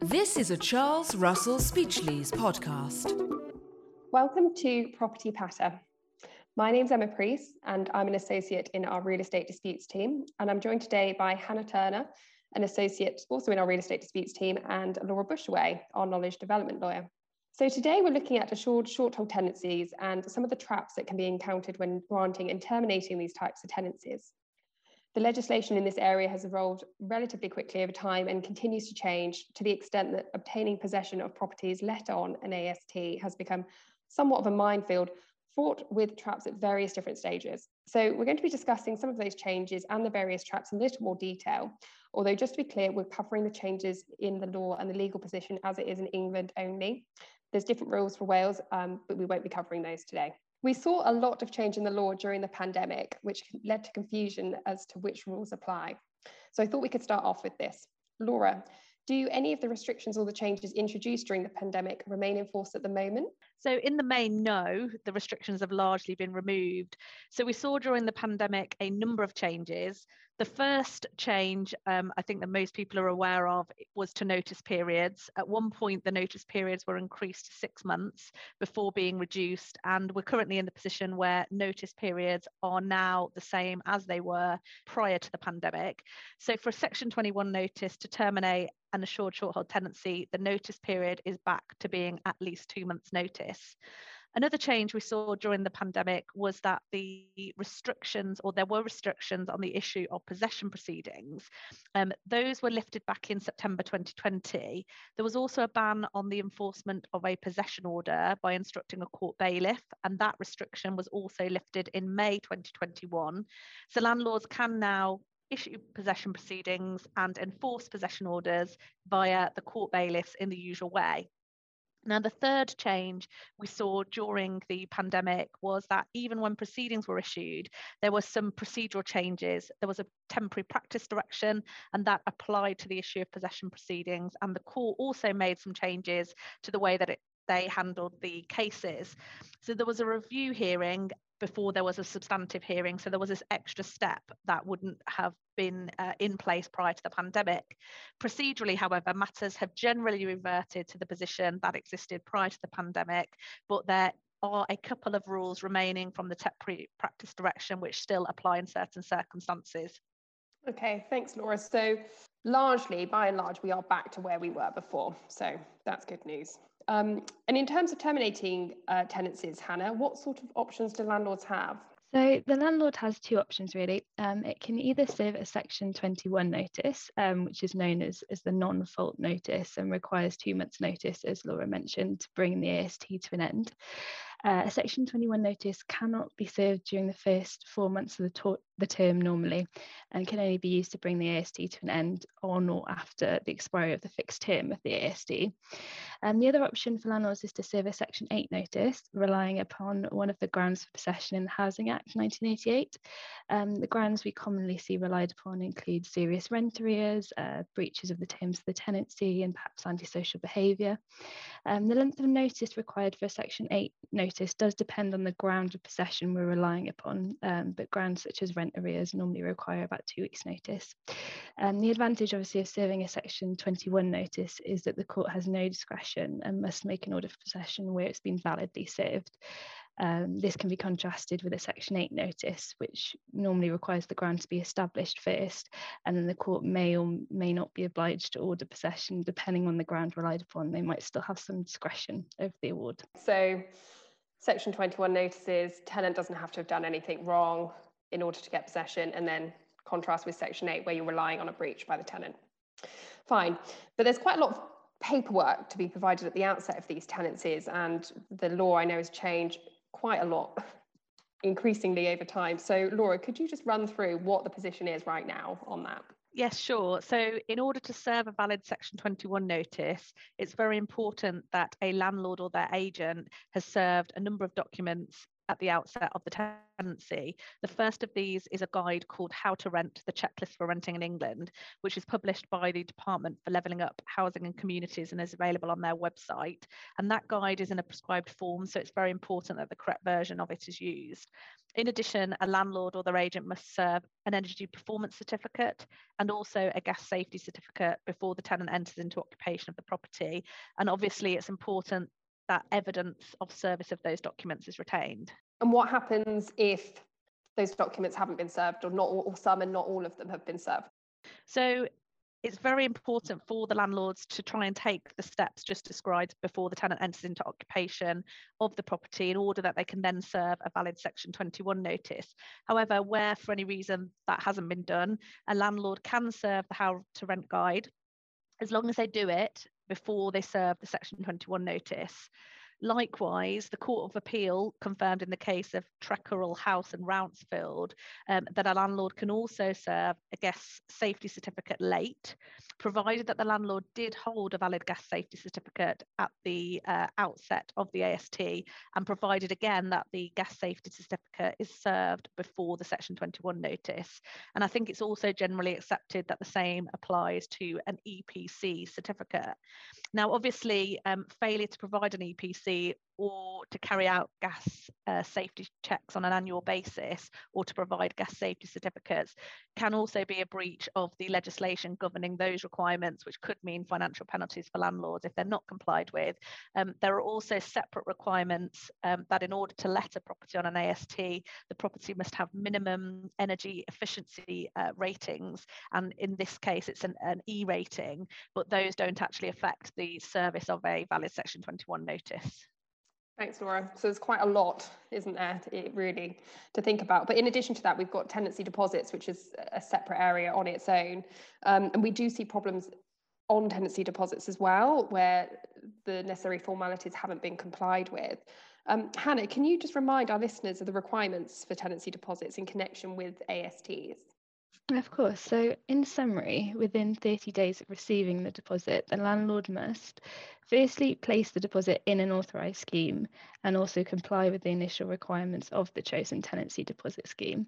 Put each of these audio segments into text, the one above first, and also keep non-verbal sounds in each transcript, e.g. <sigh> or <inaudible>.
This is a Charles Russell Speechlys podcast. Welcome to Property Patter. My name's Emma Priest, and I'm an associate in our real estate disputes team. And I'm joined today by Hannah Turner, an associate also in our real estate disputes team, and Laura Bushaway, our knowledge development lawyer. So today we're looking at assured short hold tenancies and some of the traps that can be encountered when granting and terminating these types of tenancies. The legislation in this area has evolved relatively quickly over time and continues to change to the extent that obtaining possession of properties let on an AST has become somewhat of a minefield fraught with traps at various different stages. So we're going to be discussing some of those changes and the various traps in a little more detail. Although just to be clear, we're covering the changes in the law and the legal position as it is in England only. There's different rules for Wales, um, but we won't be covering those today. We saw a lot of change in the law during the pandemic, which led to confusion as to which rules apply. So I thought we could start off with this. Laura, do any of the restrictions or the changes introduced during the pandemic remain in force at the moment? So, in the main, no, the restrictions have largely been removed. So, we saw during the pandemic a number of changes. The first change, um, I think that most people are aware of, was to notice periods. At one point, the notice periods were increased to six months before being reduced. And we're currently in the position where notice periods are now the same as they were prior to the pandemic. So, for a Section 21 notice to terminate an assured short hold tenancy, the notice period is back to being at least two months' notice. Another change we saw during the pandemic was that the restrictions, or there were restrictions on the issue of possession proceedings, um, those were lifted back in September 2020. There was also a ban on the enforcement of a possession order by instructing a court bailiff, and that restriction was also lifted in May 2021. So landlords can now issue possession proceedings and enforce possession orders via the court bailiffs in the usual way. Now, the third change we saw during the pandemic was that even when proceedings were issued, there were some procedural changes. There was a temporary practice direction, and that applied to the issue of possession proceedings. And the court also made some changes to the way that it they handled the cases. So there was a review hearing before there was a substantive hearing. So there was this extra step that wouldn't have been uh, in place prior to the pandemic. Procedurally, however, matters have generally reverted to the position that existed prior to the pandemic, but there are a couple of rules remaining from the temporary practice direction which still apply in certain circumstances. Okay, thanks, Laura. So, largely, by and large, we are back to where we were before. So, that's good news. Um, and in terms of terminating uh, tenancies, Hannah, what sort of options do landlords have? So the landlord has two options really. Um, it can either serve a Section 21 notice, um, which is known as, as the non-fault notice and requires two months notice, as Laura mentioned, to bring the AST to an end. Uh, a Section 21 notice cannot be served during the first four months of the, the term normally and can only be used to bring the AST to an end on or after the expiry of the fixed term of the AST. And the other option for landlords is to serve a Section 8 notice, relying upon one of the grounds for possession in the Housing Act 1988. Um, the grounds we commonly see relied upon include serious rent arrears, uh, breaches of the terms of the tenancy, and perhaps antisocial behaviour. Um, the length of notice required for a Section 8 notice does depend on the ground of possession we're relying upon, um, but grounds such as rent arrears normally require about two weeks' notice. Um, the advantage, obviously, of serving a Section 21 notice is that the court has no discretion and must make an order for possession where it's been validly served. Um, this can be contrasted with a Section 8 notice, which normally requires the ground to be established first, and then the court may or may not be obliged to order possession depending on the ground relied upon. They might still have some discretion over the award. So, Section 21 notices, tenant doesn't have to have done anything wrong in order to get possession, and then contrast with Section 8, where you're relying on a breach by the tenant. Fine, but there's quite a lot of paperwork to be provided at the outset of these tenancies, and the law I know has changed quite a lot increasingly over time. So, Laura, could you just run through what the position is right now on that? Yes, sure. So, in order to serve a valid Section 21 notice, it's very important that a landlord or their agent has served a number of documents at the outset of the tenancy. The first of these is a guide called How to Rent the Checklist for Renting in England, which is published by the Department for Levelling Up Housing and Communities and is available on their website. And that guide is in a prescribed form, so it's very important that the correct version of it is used. In addition, a landlord or their agent must serve an energy performance certificate and also a gas safety certificate before the tenant enters into occupation of the property. And obviously, it's important that evidence of service of those documents is retained. And what happens if those documents haven't been served or not or some and not all of them have been served? So it's very important for the landlords to try and take the steps just described before the tenant enters into occupation of the property in order that they can then serve a valid section 21 notice however where for any reason that hasn't been done a landlord can serve the how to rent guide as long as they do it before they serve the Section 21 notice. Likewise, the Court of Appeal confirmed in the case of Trecarrell House and Rouncefield um, that a landlord can also serve a gas safety certificate late, provided that the landlord did hold a valid gas safety certificate at the uh, outset of the AST, and provided again that the gas safety certificate is served before the Section 21 notice. And I think it's also generally accepted that the same applies to an EPC certificate. Now, obviously, um, failure to provide an EPC really or to carry out gas uh, safety checks on an annual basis or to provide gas safety certificates can also be a breach of the legislation governing those requirements, which could mean financial penalties for landlords if they're not complied with. Um, there are also separate requirements um, that in order to let a property on an AST, the property must have minimum energy efficiency uh, ratings. And in this case, it's an, an E rating, but those don't actually affect the service of a valid Section 21 notice. Thanks, Laura. So there's quite a lot, isn't there, it really to think about. But in addition to that, we've got tenancy deposits, which is a separate area on its own. Um, and we do see problems on tenancy deposits as well, where the necessary formalities haven't been complied with. Um, Hannah, can you just remind our listeners of the requirements for tenancy deposits in connection with ASTs? Of course. So, in summary, within 30 days of receiving the deposit, the landlord must Firstly, place the deposit in an authorised scheme and also comply with the initial requirements of the chosen tenancy deposit scheme.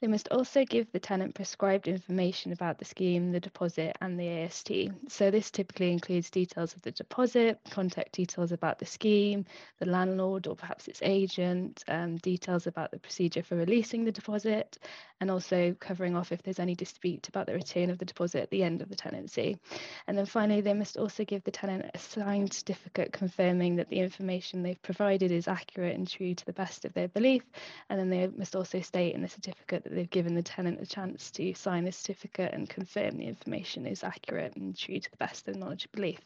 They must also give the tenant prescribed information about the scheme, the deposit, and the AST. So, this typically includes details of the deposit, contact details about the scheme, the landlord or perhaps its agent, um, details about the procedure for releasing the deposit, and also covering off if there's any dispute about the return of the deposit at the end of the tenancy. And then finally, they must also give the tenant a signed certificate confirming that the information they've provided is accurate and true to the best of their belief. And then they must also state in the certificate that they've given the tenant a chance to sign the certificate and confirm the information is accurate and true to the best of their knowledge and belief.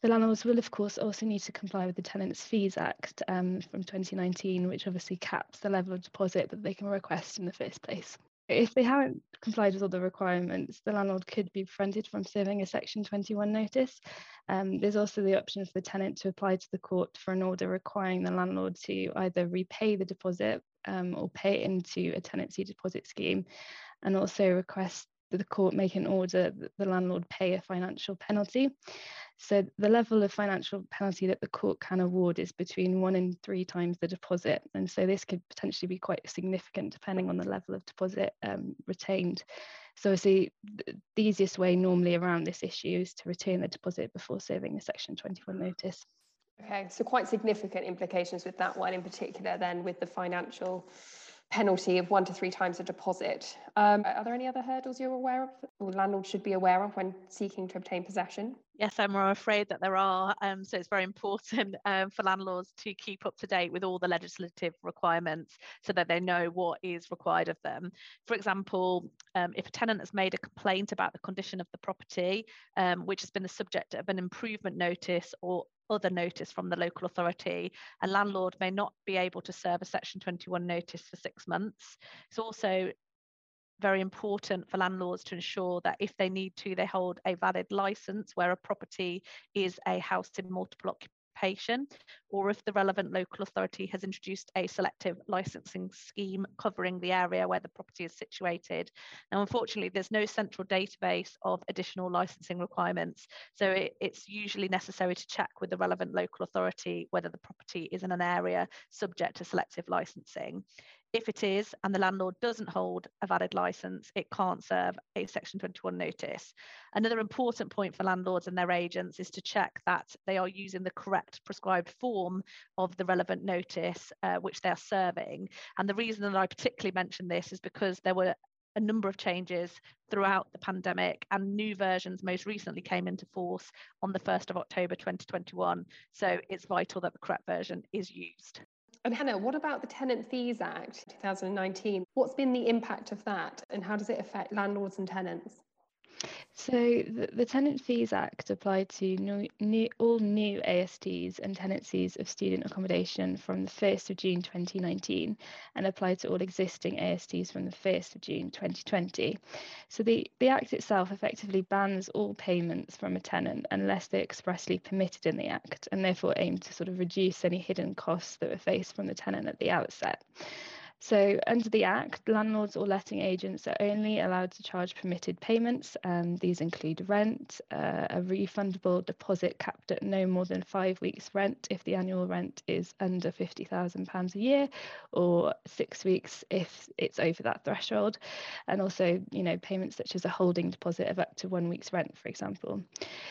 The landlords will, of course, also need to comply with the Tenants Fees Act um, from 2019, which obviously caps the level of deposit that they can request in the first place. If they haven't complied with all the requirements, the landlord could be prevented from serving a Section 21 notice. Um, there's also the option for the tenant to apply to the court for an order requiring the landlord to either repay the deposit um, or pay into a tenancy deposit scheme and also request the court make an order that the landlord pay a financial penalty. So the level of financial penalty that the court can award is between one and three times the deposit. And so this could potentially be quite significant depending on the level of deposit um, retained. So see the easiest way normally around this issue is to return the deposit before serving the section 21 notice. Okay, so quite significant implications with that one in particular then with the financial penalty of one to three times a deposit. Um, are there any other hurdles you're aware of or landlords should be aware of when seeking to obtain possession? Yes, I'm afraid that there are. Um, so it's very important <laughs> um, for landlords to keep up to date with all the legislative requirements so that they know what is required of them. For example, um, if a tenant has made a complaint about the condition of the property, um, which has been the subject of an improvement notice or other notice from the local authority, a landlord may not be able to serve a Section 21 notice for six months. It's also very important for landlords to ensure that if they need to, they hold a valid license where a property is a house in multiple occupation, or if the relevant local authority has introduced a selective licensing scheme covering the area where the property is situated. Now, unfortunately, there's no central database of additional licensing requirements, so it, it's usually necessary to check with the relevant local authority whether the property is in an area subject to selective licensing. If it is, and the landlord doesn't hold a valid licence, it can't serve a Section 21 notice. Another important point for landlords and their agents is to check that they are using the correct prescribed form of the relevant notice uh, which they are serving. And the reason that I particularly mention this is because there were a number of changes throughout the pandemic and new versions most recently came into force on the 1st of October 2021. So it's vital that the correct version is used. And Hannah, what about the Tenant Fees Act 2019? What's been the impact of that and how does it affect landlords and tenants? So the, the Tenant Fees Act applied to new, new, all new ASTs and tenancies of student accommodation from the 1st of June 2019 and applied to all existing ASTs from the 1st of June 2020. So the, the Act itself effectively bans all payments from a tenant unless they're expressly permitted in the Act and therefore aim to sort of reduce any hidden costs that were faced from the tenant at the outset. So, under the Act, landlords or letting agents are only allowed to charge permitted payments. Um, these include rent, uh, a refundable deposit capped at no more than five weeks' rent if the annual rent is under £50,000 a year, or six weeks if it's over that threshold, and also, you know, payments such as a holding deposit of up to one week's rent, for example.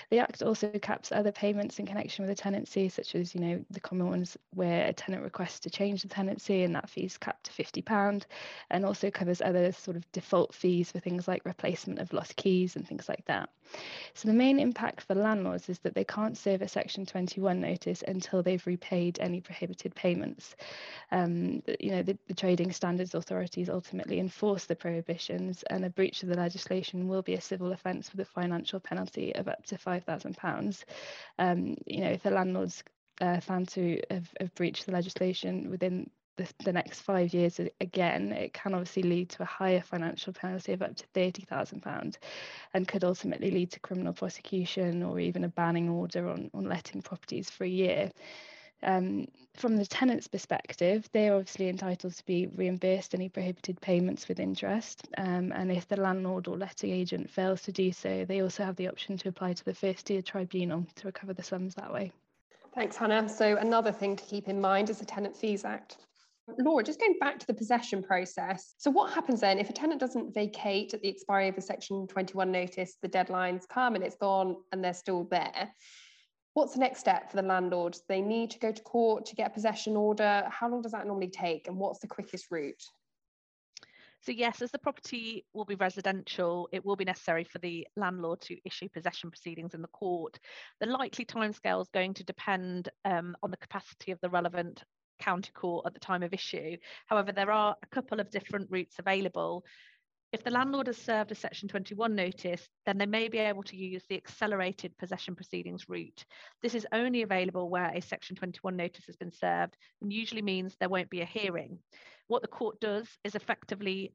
The Act also caps other payments in connection with a tenancy, such as, you know, the common ones where a tenant requests to change the tenancy and that fee is capped to £50 and also covers other sort of default fees for things like replacement of lost keys and things like that. So the main impact for landlords is that they can't serve a Section 21 notice until they've repaid any prohibited payments. Um, you know, the, the trading standards authorities ultimately enforce the prohibitions and a breach of the legislation will be a civil offence with a financial penalty of up to £5,000. Um, you know, if the landlords uh, found to have, have, breached the legislation within the, the next five years again, it can obviously lead to a higher financial penalty of up to £30,000 and could ultimately lead to criminal prosecution or even a banning order on, on letting properties for a year. Um, from the tenant's perspective, they're obviously entitled to be reimbursed any prohibited payments with interest. Um, and if the landlord or letting agent fails to do so, they also have the option to apply to the first tier tribunal to recover the sums that way. Thanks, Hannah. So, another thing to keep in mind is the Tenant Fees Act. Laura, just going back to the possession process. So, what happens then if a tenant doesn't vacate at the expiry of the Section 21 notice, the deadlines come and it's gone and they're still there? What's the next step for the landlord? They need to go to court to get a possession order. How long does that normally take and what's the quickest route? So yes, as the property will be residential, it will be necessary for the landlord to issue possession proceedings in the court. The likely timescale is going to depend um, on the capacity of the relevant county court at the time of issue. However, there are a couple of different routes available. If the landlord has served a Section 21 notice, then they may be able to use the accelerated possession proceedings route. This is only available where a Section 21 notice has been served and usually means there won't be a hearing. What the court does is effectively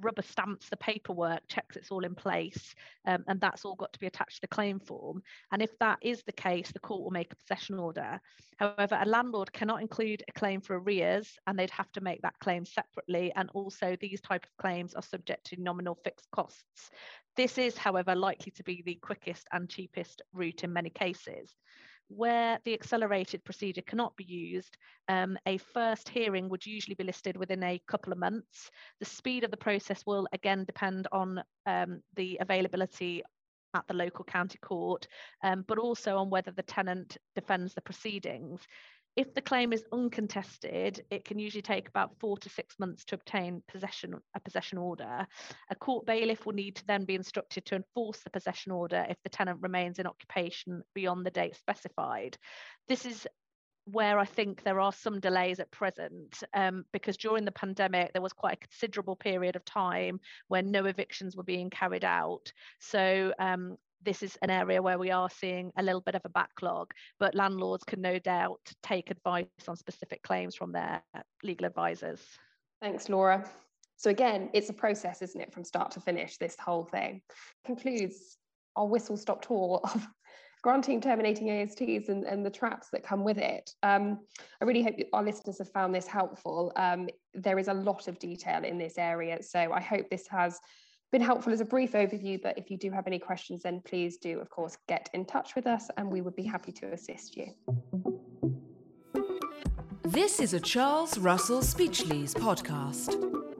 rubber stamps the paperwork, checks it's all in place, um, and that's all got to be attached to the claim form. And if that is the case, the court will make a possession order. However, a landlord cannot include a claim for arrears, and they'd have to make that claim separately. And also, these type of claims are subject to nominal fixed costs. This is, however, likely to be the quickest and cheapest route in many cases where the accelerated procedure cannot be used, um, a first hearing would usually be listed within a couple of months. The speed of the process will again depend on um, the availability at the local county court, um, but also on whether the tenant defends the proceedings. If the claim is uncontested, it can usually take about four to six months to obtain possession a possession order. A court bailiff will need to then be instructed to enforce the possession order if the tenant remains in occupation beyond the date specified. This is where I think there are some delays at present um, because during the pandemic there was quite a considerable period of time when no evictions were being carried out. So um, this is an area where we are seeing a little bit of a backlog, but landlords can no doubt take advice on specific claims from their legal advisors. Thanks, Laura. So again, it's a process, isn't it, from start to finish, this whole thing. Concludes our whistle-stop tour of <laughs> granting, terminating ASTs and, and the traps that come with it. Um, I really hope our listeners have found this helpful. Um, there is a lot of detail in this area, so I hope this has been helpful as a brief overview, but if you do have any questions, then please do, of course, get in touch with us and we would be happy to assist you. This is a Charles Russell Speechlys podcast.